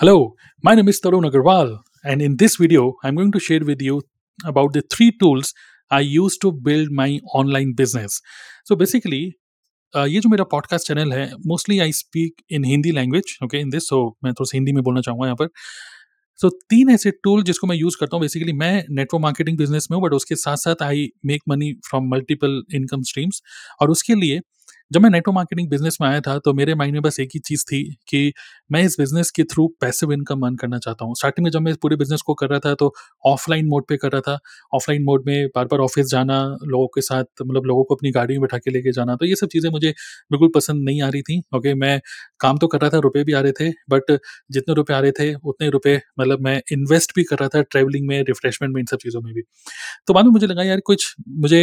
Hello, my name is Tarun Agarwal, and in this video, I'm going to share with you about the three tools I use to build my online business. So basically, uh, ये जो मेरा podcast channel है mostly I speak in Hindi language okay in this so मैं थोड़ा सा हिंदी में बोलना चाहूँगा यहाँ पर सो तीन ऐसे टूल जिसको मैं यूज़ करता हूँ बेसिकली मैं नेटवर्क मार्केटिंग बिज़नेस में हूँ बट उसके साथ साथ I make money from multiple income streams और उसके लिए जब मैं नेटवर्क मार्केटिंग बिज़नेस में आया था तो मेरे माइंड में बस एक ही चीज़ थी कि मैं इस बिज़नेस के थ्रू पैसिव इनकम अर्न करना चाहता हूँ। स्टार्टिंग में जब मैं इस पूरे बिज़नेस को कर रहा था तो ऑफलाइन मोड पे कर रहा था। ऑफलाइन मोड में बार बार ऑफ़िस जाना, लोगों के साथ मतलब लोगों को अपनी गाड़ी में बैठा के लेके जाना तो ये सब चीज़ें मुझे बिल्कुल पसंद नहीं आ रही थी। ओके मैं काम तो कर रहा था रुपये भी आ रहे थे बट जितने रुपये आ रहे थे, उतने रुपये मतलब मैं इन्वेस्ट भी कर रहा था ट्रैवलिंग में रिफ्रेशमेंट में, इन सब चीज़ों में भी। तो बाद में मुझे लगा, यार, कुछ मुझे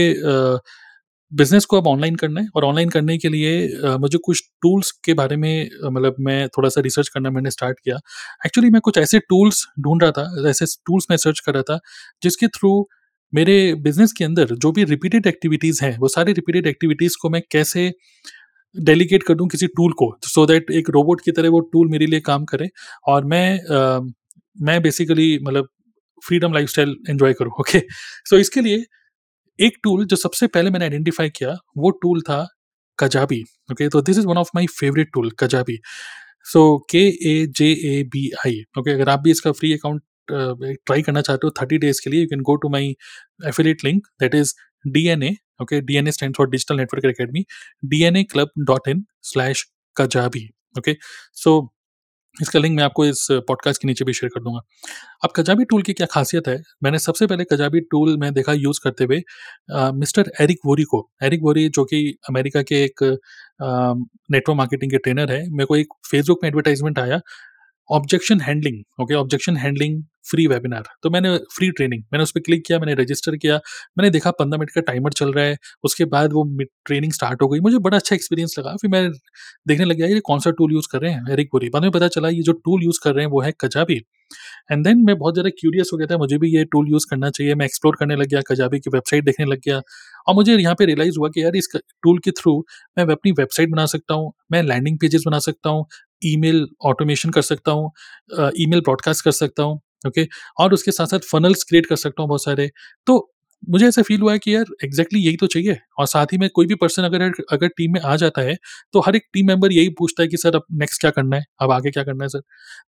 बिज़नेस को अब ऑनलाइन करना है और ऑनलाइन करने के लिए मुझे कुछ टूल्स के बारे में मतलब मैं थोड़ा-सा रिसर्च करना मैंने स्टार्ट किया। एक्चुअली मैं कुछ ऐसे टूल्स ढूंढ रहा था, ऐसे टूल्स मैं सर्च कर रहा था, जिसके थ्रू मेरे बिज़नेस के अंदर जो भी रिपीटेड एक्टिविटीज़ हैं, वो सारी रिपीटेड एक्टिविटीज़ को मैं कैसे डेलीगेट कर दूँ किसी टूल को, सो दैट एक रोबोट की तरह वो टूल मेरे लिए काम करे और मैं अ, मैं बेसिकली मतलब फ्रीडम लाइफ़स्टाइल एन्जॉय करूँ, ओके। सो इसके लिए एक टूल जो सबसे पहले मैंने आइडेंटिफाई किया, वो टूल था कजाबी ओके तो this is one of my favourite tool Kajabi so K A J A B I okay अगर आप भी इसका फ्री अकाउंट ट्राई करना चाहते हो थर्टी डेज़ के लिए you can go to my affiliate link that is D N A okay D N A stand for digital network academy D N A club dot in slash Kajabi okay so इसका link मैं आपको इस podcast के नीचे भी share कर दूँगा। अब कजाबी टूल की क्या खासियत है? मैंने सबसे पहले कजाबी टूल में देखा यूज़ करते हुए मिस्टर एरिक वोरी को। एरिक वोरी जो कि अमेरिका के एक नेटवर्क मार्केटिंग के ट्रेनर है। मेरे को एक फेसबुक में एडवर्टाइजमेंट आया objection handling okay objection handling free webinar तो मैंने फ्री ट्रेनिंग मैंने उस पर क्लिक किया, मैंने रजिस्टर किया, मैंने देखा पंद्रह मिनट का टाइमर चल रहा है, उसके बाद वो ट्रेनिंग स्टार्ट हो गई। मुझे बड़ा अच्छा एक्सपीरियंस लगा, फिर मैं देखने लग गया, ये कौन सा टूल यूज़ कर रहे हैं? वोरी बाद में पता चला, ये जो टूल यूज़ कर रहे हैं, वो है कजाबी एंड देन मैं बहुत ज़्यादा क्यूरियस हो गया था, मुझे भी ये टूल यूज़ करना चाहिए। मैं एक्सप्लोर करने लग गया कजाबी की वेबसाइट देखने लग गया। और मुझे यहाँ पे रियलाइज़ हुआ कि यार, इस टूल के थ्रू मैं अपनी वेबसाइट बना सकता हूँ, मैं लैंडिंग पेजेस बना सकता हूँ ईमेल ऑटोमेशन कर सकता हूँ ईमेल ब्रॉडकास्ट कर सकता हूँ। ओके? और उसके साथ साथ फनल्स क्रिएट कर सकता हूँ बहुत सारे। तो मुझे ऐसा फील हुआ है कि यार एग्जैक्टली यही तो चाहिए। और साथ ही में कोई भी पर्सन अगर अगर टीम में आ जाता है तो हर एक टीम मेंबर यही पूछता है कि, सर, अब नेक्स्ट क्या करना है? अब आगे क्या करना है, सर?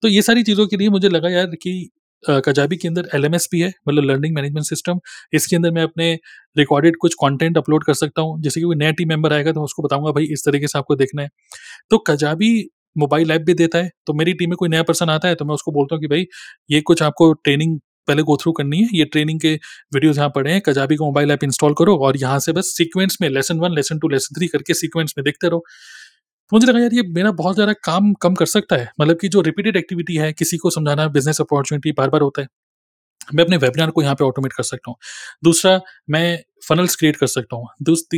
तो ये सारी चीज़ों के लिए मुझे लगा यार कि कजाबी के अंदर एलएमएस भी है मतलब लर्निंग मैनेजमेंट सिस्टम इसके अंदर मैं अपने रिकॉर्डेड कुछ कंटेंट अपलोड कर सकता हूँ। जैसे कि कोई नया टीम मेंबर आएगा तो मैं उसको बताऊँगा, भाई, इस तरीके से आपको देखना है। तो कजाबी मोबाइल ऐप भी देता है तो मेरी टीम में कोई नया पर्सन आता है तो मैं उसको बोलता हूँ कि भाई, ये कुछ आपको ट्रेनिंग पहले गो थ्रू करनी है, ये ट्रेनिंग के वीडियोज़ यहाँ पड़े हैं कजाबी का मोबाइल ऐप इंस्टॉल करो और यहाँ से बस सीक्वेंस में lesson one lesson two lesson three करके सीक्वेंस में देखते रहो। तो मुझे लगा यार, ये मेरा बहुत ज़्यादा काम कम कर सकता है मतलब कि जो रिपीटेड एक्टिविटी है, किसी को समझाना बिज़नेस अपॉर्चुनिटी बार बार होता है। मैं अपने वेबिनार को यहाँ पे ऑटोमेट कर सकता हूँ। दूसरा, मैं फनल्स क्रिएट कर सकता हूँ।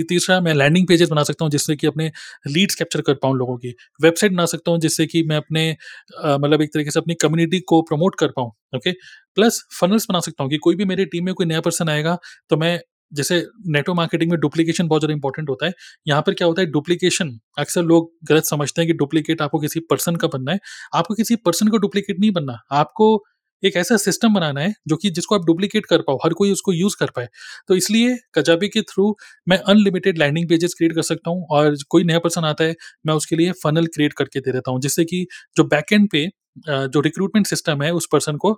तीसरा, मैं लैंडिंग पेजेस बना सकता हूँ जिससे कि अपने लीड्स कैप्चर कर पाऊँ लोगों की। वेबसाइट बना सकता हूँ जिससे कि मैं अपने मतलब एक तरीके से अपनी कम्युनिटी को प्रमोट कर पाऊँ ओके प्लस फनल्स बना सकता हूँ कि कोई भी मेरी टीम में कोई नया पर्सन आएगा तो मैं, जैसे नेटवर्क मार्केटिंग में डुप्लीकेशन बहुत ज़्यादा इंपॉर्टेंट होता है। यहाँ पर क्या होता है डुप्लीकेशन अक्सर लोग गलत समझते हैं कि डुप्लीकेट आपको किसी पर्सन का बनना है। आपको किसी पर्सन का डुप्लीकेट नहीं बनना। आपको एक ऐसा सिस्टम बनाना है जो कि जिसको आप डुप्लीकेट कर पाओ, हर कोई उसको यूज़ कर पाए। तो इसलिए कजाबे के थ्रू मैं अनलिमिटेड लैंडिंग पेजेस क्रिएट कर सकता हूँ और कोई नया पर्सन आता है, मैं उसके लिए फनल क्रिएट करके दे देता हूँ। जिससे कि जो बैकएंड पे जो रिक्रूटमेंट सिस्टम है, उस पर्सन को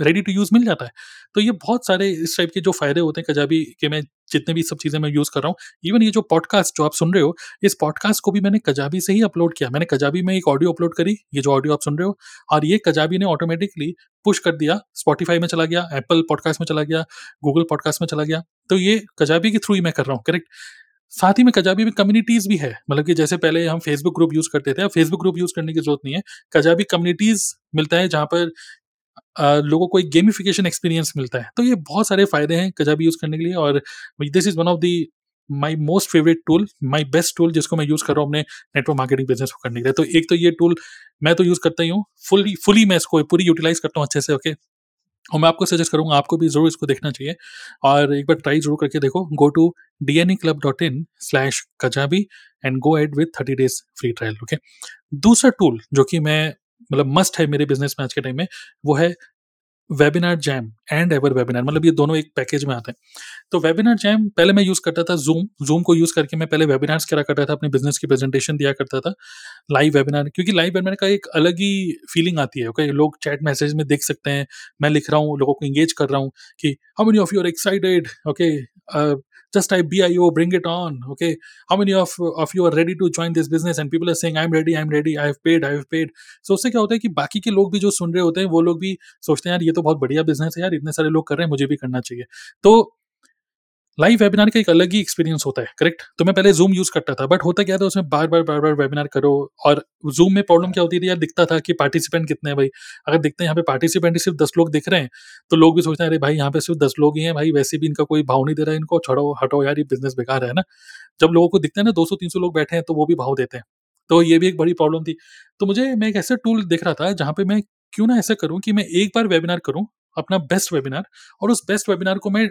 रेडी टू यूज़ मिल जाता है। तो ये बहुत सारे इस टाइप के जो फ़ायदे होते हैं कजाबी के मैं जितने भी सब चीज़ें मैं यूज़ कर रहा हूँ, इवन ये जो पॉडकास्ट जो आप सुन रहे हो, इस पॉडकास्ट को भी मैंने कजाबी से ही अपलोड किया। मैंने कजाबी में एक ऑडियो अपलोड करी, ये जो ऑडियो आप सुन रहे हो और ये कजाबी ने ऑटोमेटिकली पुश कर दिया, स्पॉटीफाई में चला गया, एप्पल पॉडकास्ट में चला गया, गूगल पॉडकास्ट में चला गया। तो ये कजाबी के थ्रू ही मैं कर रहा हूँ, करेक्ट? साथ ही में कजाबी में कम्युनिटीज़ भी है, मतलब कि जैसे पहले हम फेसबुक ग्रुप यूज़ करते थे, अब फेसबुक ग्रुप यूज़ करने की ज़रूरत नहीं है। कजाबी कम्युनिटीज़ मिलता है जहाँ पर लोगों को एक गेमिफिकेशन एक्सपीरियंस मिलता है। तो ये बहुत सारे फ़ायदे हैं कजाबी यूज़ करने के लिए और this is one of the my most favourite tool, my best tool जिसको मैं यूज़ कर रहा हूँ अपने नेटवर्क मार्केटिंग बिज़नेस को करने के लिए। तो एक तो ये टूल मैं तो यूज़ करता ही हूँ, फुल्ली फुली मैं इसको पूरी यूटिलाइज़ करता हूँ अच्छे से, ओके। और मैं आपको सजेस्ट करूँगा आपको भी ज़रूर इसको देखना चाहिए और एक बार ट्राई ज़रूर करके देखो। Go to D N E club dot in slash Kajabi and go ahead with 30 days free trial, okay. दूसरा टूल जो कि मैं मतलब मस्ट है मेरे बिज़नेस में आज के टाइम में, वो है webinar jam and ever webinar मतलब ये दोनों एक पैकेज में आते हैं। तो वेबिनार जैम पहले मैं यूज़ करता था जूम जूम को यूज़ करके मैं पहले वेबिनार्स करा करता था, अपने बिज़नेस की प्रेजेंटेशन दिया करता था लाइव वेबिनार क्योंकि लाइव वेबिनार का एक अलग ही फीलिंग आती है ओके लोग चैट मैसेज में देख सकते हैं, मैं लिख रहा हूँ, लोगों को इंगेज कर रहा हूँ कि how many of you are excited okay just type bio bring it on okay how many of of you are ready to join this business and people are saying i'm ready i'm ready i have paid i have paid so उससे क्या होता है कि बाकी के लोग भी जो सुन रहे होते हैं वो लोग भी सोचते हैं यार ये तो बहुत बढ़िया बिज़नेस है यार इतने सारे लोग कर रहे हैं मुझे भी करना चाहिए तो लाइव वेबिनार का एक अलग ही एक्सपीरियंस होता है करेक्ट तो मैं पहले जूम यूज़ करता था बट होता क्या था, उसमें बार बार बार बार वेबिनार करो, और जूम में प्रॉब्लम क्या होती थी? यार दिखता था कि पार्टिसिपेंट कितने हैं भाई। अगर दिखते हैं यहाँ पे पार्टिसिपेंट सिर्फ़ दस लोग दिख रहे हैं तो लोग भी सोचते हैं, अरे भाई, यहाँ पे सिर्फ़ दस लोग ही हैं भाई, वैसे भी इनका कोई भाव नहीं दे रहा है, इनको छोड़ो, हटो यार, ये बिज़नेस बेकार है ना? जब लोगों को दिखते हैं ना, दो सौ, तीन सौ लोग बैठे हैं तो वो भी भाव देते हैं। तो ये भी एक बड़ी प्रॉब्लम थी। तो मुझे, मैं एक ऐसा टूल देख रहा था, जहाँ पे मैं क्यों ना ऐसा करूँ कि मैं एक बार वेबिनार करूँ, अपना बेस्ट वेबिनार और उस बेस्ट वेबिनार को मैं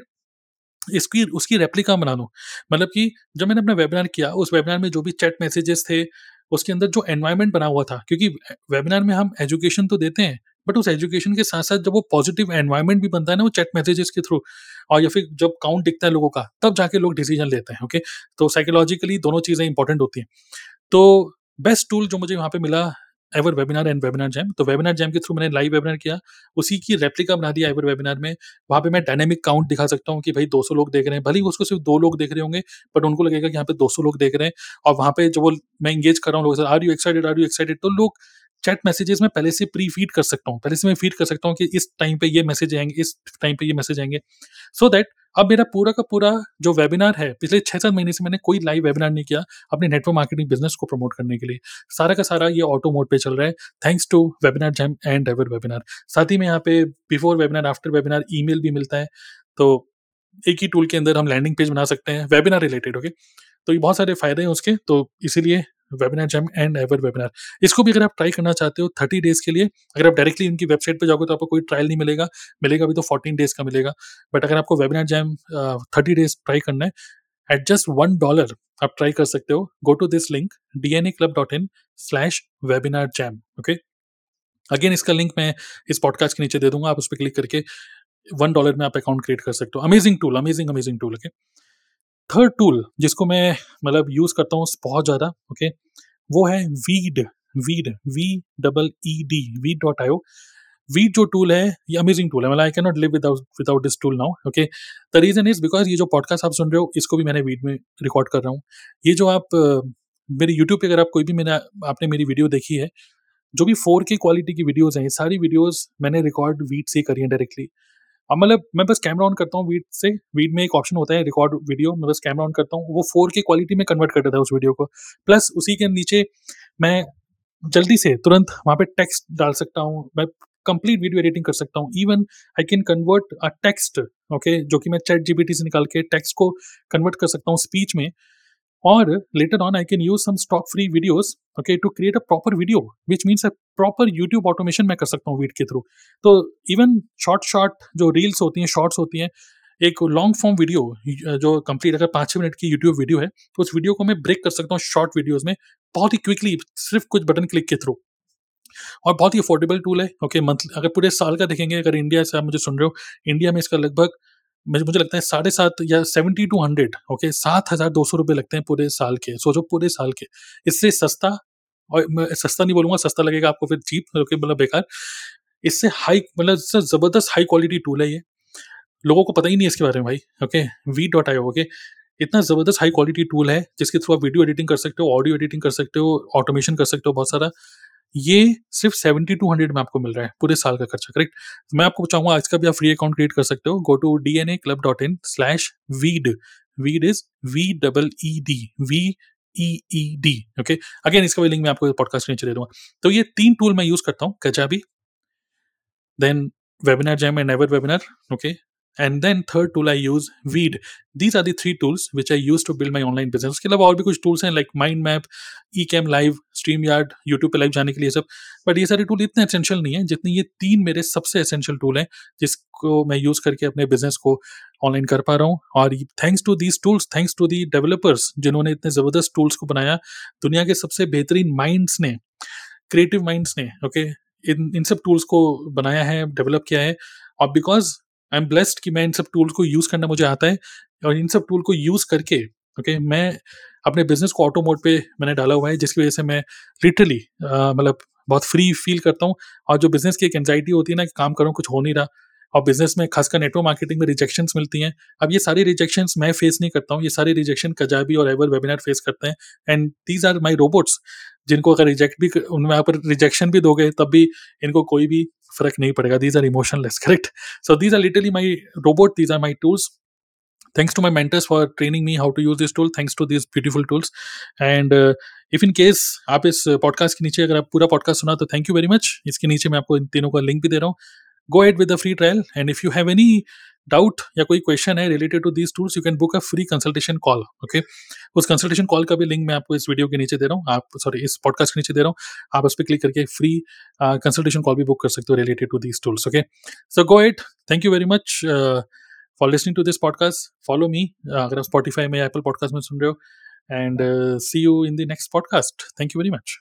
इसकी, उसकी रेप्लिका बना दूँ। मतलब कि जब मैंने अपना वेबिनार किया, उस वेबिनार में जो भी चैट मैसेजेस थे, उसके अंदर जो एनवायरनमेंट बना हुआ था, क्योंकि वेबिनार में हम एजुकेशन तो देते हैं बट उस एजुकेशन के साथ साथ जब वो पॉजिटिव एनवायरनमेंट भी बनता है ना, वो चैट मैसेजेस के थ्रू और या फिर जब काउंट दिखता है लोगों का, तब जाके लोग डिसीज़न लेते हैं ओके तो साइकोलॉजिकली दोनों चीज़ें इंपॉर्टेंट होती हैं। तो बेस्ट टूल जो मुझे वहाँ पे मिला ever webinar and webinar jam तो वेबिनार जैम के थ्रू मैंने लाइव वेबिनार किया। उसी की रेप्लिका बना दिया एवर वेबिनार में। वहाँ पे मैं डायनेमिक काउंट दिखा सकता हूँ कि भाई 200 लोग देख रहे हैं। भले ही उसको सिर्फ़ दो लोग देख रहे होंगे बट उनको लगेगा कि यहाँ पे 200 लोग देख रहे हैं। और वहाँ पे जो वो मैं इंगेज कर रहा हूँ लोगों are you excited are you excited तो लोग चैट मैसेजेस में पहले से प्री फ़ीड कर सकता हूँ, पहले से मैं फ़ीड कर सकता हूँ कि इस टाइम पे ये मैसेज आएँगे, इस टाइम पे ये मैसेज आएँगे। सो so दैट अब मेरा पूरा का पूरा जो वेबिनार है, पिछले छः सात महीने से मैंने कोई लाइव वेबिनार नहीं किया अपने नेटवर्क मार्केटिंग बिज़नेस को प्रमोट करने के लिए। सारा का सारा ये ऑटो मोड पे चल रहा है। Thanks to webinar jam and ever webinar साथ ही में यहाँ पे before webinar after webinar email भी मिलता है। तो एक ही टूल के अंदर हम लैंडिंग पेज बना सकते हैं वेबिनार रिलेटेड ओके तो ये बहुत सारे फ़ायदे हैं उसके तो इसीलिए webinar jam and ever webinar इसको भी अगर आप ट्राई करना चाहते हो थर्टी डेज़ के लिए, अगर आप डायरेक्टली इनकी वेबसाइट पर जाओगे तो आपको कोई ट्रायल नहीं मिलेगा मिलेगा भी तो फोर्टीन डेज़ का मिलेगा। बट अगर आपको webinar jam thirty days try करना है एट जस्ट वन डॉलर आप ट्राई कर सकते हो go to this link D N A club dot in slash webinar jam okay again इसका लिंक मैं इस पॉडकास्ट के नीचे दे दूँगा, आप उस पर क्लिक करके वन डॉलर में आप अकाउंट क्रिएट कर सकते हो। Amazing tool amazing amazing tool okay third tool जिसको मैं मतलब यूज़ करता हूँ बहुत ज़्यादा ओके वो है Veed Veed V double E D Veed dot io Veed जो टूल है, ये अमेजिंग टूल है मतलब I can not live without without this tool now okay the reason is because ये जो पॉडकास्ट आप सुन रहे हो, इसको भी मैंने वीड में रिकॉर्ड कर रहा हूँ। ये जो आप, मेरे यूट्यूब पे अगर आप कोई भी मैंने आपने मेरी वीडियो देखी है, जो भी फोर के क्वालिटी की वीडियोज़ हैं, ये सारी वीडियोज़ मैंने रिकॉर्ड वीड से करी है डायरेक्टली अब मतलब मैं बस कैमरा ऑन करता हूँ वीड से, वीड में एक ऑप्शन होता है रिकॉर्ड वीडियो मैं बस कैमरा ऑन करता हूँ, वो फोर की क्वालिटी में कन्वर्ट कर देता है उस वीडियो को। प्लस उसी के नीचे मैं जल्दी से तुरंत वहाँ पे टेक्स्ट डाल सकता हूँ, मैं कंप्लीट वीडियो एडिटिंग कर सकता हूँ। Even I can convert a text okay जो कि मैं चैट जीबीटी से निकाल के टेक्स्ट को कन्वर्ट कर सकता हूँ स्पीच में। और later on, i can use some stock free videos, okay, to create a proper video, which means a proper youtube automation मैं कर सकता हूँ वीड के थ्रू तो इवन शॉर्ट शॉर्ट जो रील्स होती हैं शॉर्ट्स होती हैं, एक लॉन्ग फॉर्म वीडियो जो कंप्लीट अगर पाँच छः मिनट की यूट्यूब वीडियो है तो उस वीडियो को मैं ब्रेक कर सकता हूँ शॉर्ट वीडियोज़ में, बहुत ही क्विकली सिर्फ़ कुछ बटन क्लिक के थ्रू और बहुत ही अफोर्डेबल टूल है ओके मंथली अगर पूरे साल का देखेंगे, अगर इंडिया से आप मुझे सुन रहे हो इंडिया में इसका लगभग मुझे लगता है साढ़े सात या सेवेंटी टू हंड्रेड ओके सात हज़ार दो सौ रुपये लगते हैं पूरे साल के, सोचो पूरे साल के। इससे सस्ता, और मैं सस्ता नहीं बोलूँगा, सस्ता लगेगा आपको फिर चीप मतलब बेकार। इससे हाई मतलब ज़बरदस्त हाई क्वालिटी टूल है ये। लोगों को पता ही नहीं इसके बारे में भाई okay V dot I okay इतना ज़बरदस्त हाई क्वालिटी टूल है, जिसके थ्रू आप वीडियो एडिटिंग कर सकते हो ऑडियो एडिटिंग कर सकते हो ऑटोमेशन कर सकते हो, बहुत सारा। ये सिर्फ़ सेवेंटी टू हंड्रेड में आपको मिल रहा है, पूरे साल का खर्चा करेक्ट मैं आपको चाहूँगा आज का भी आप फ्री अकाउंट क्रिएट कर सकते हो। Go to D N A club dot in slash Veed Veed is V double E D V E E D okay again इसका भी लिंक मैं आपको पॉडकास्ट नीचे दे दूँगा। तो ये तीन टूल मैं यूज़ करता हूँ Kajabi then webinar jam and ever webinar okay and then third tool i use weed these are the three tools which i use to build my online business. उसके अलावा और भी कुछ टूल्स हैं like mind map E cam live stream yard YouTube पे live जाने के लिए सब। बट ये सारे टूल इतने एसेंशियल नहीं है जितने ये तीन मेरे सबसे एसेंशियल टूल हैं जिसको मैं यूज़ करके अपने बिज़नेस को ऑनलाइन कर पा रहा हूँ। और thanks to these tools thanks to the developers जिन्होंने इतने ज़बरदस्त टूल्स को बनाया, दुनिया के सबसे बेहतरीन माइंड्स ने क्रिएटिव माइंड्स ने ओके इन इन सब टूल्स को बनाया है डेवलप किया है। और बिकॉज़ आई एम ब्लेस्ड कि मैं इन सब टूल को यूज़ करना मुझे आता है और इन सब टूल को यूज़ करके ओके okay, मैं अपने बिज़नेस को ऑटो मोड पे मैंने डाला हुआ है जिसकी वजह से मैं लिटरली मतलब बहुत फ्री फील करता हूँ। और जो बिज़नेस की एक एनजाइटी होती है ना कि काम करूँ कुछ हो नहीं रहा और बिज़नेस में खासकर नेटवर्क मार्केटिंग में रिजेक्शंस मिलती हैं। अब ये सारी रिजेक्शंस मैं फेस नहीं करता हूँ ये सारे रिजेक्शन कजाबी और एवर वेबिनार फेस करते हैं। And these are my robots जिनको अगर रिजेक्ट भी उनमें पर रिजेक्शन भी दोगे तब भी इनको कोई भी फ़र्क नहीं पड़ेगा। These are emotionless correct so these are literally my robot these are my tools to my mentors for training me how to use this tool. Thanks to these beautiful tools. And uh, if in case आप इस podcast के नीचे अगर आप पूरा podcast सुना तो thank you very much इसके नीचे मैं आपको इन तीनों का लिंक भी दे रहा हूँ। Go ahead with the free trial. And if you have any doubt या कोई क्वेश्चन है related to these tools you can book a free consultation call okay उस कंसल्टेशन कॉल का भी लिंक मैं आपको इस वीडियो के नीचे दे रहा हूँ। आप सॉरी इस पॉडकास्ट के नीचे दे रहा हूँ। आप उस पर क्लिक करके फ्री कंसल्टेशन कॉल भी बुक कर सकते हो related to these tools okay so go it thank you very much for listening to this podcast follow me अगर आप स्पॉटीफाई में एप्पल पॉडकास्ट में सुन रहे हो। And see you in the next podcast thank you very much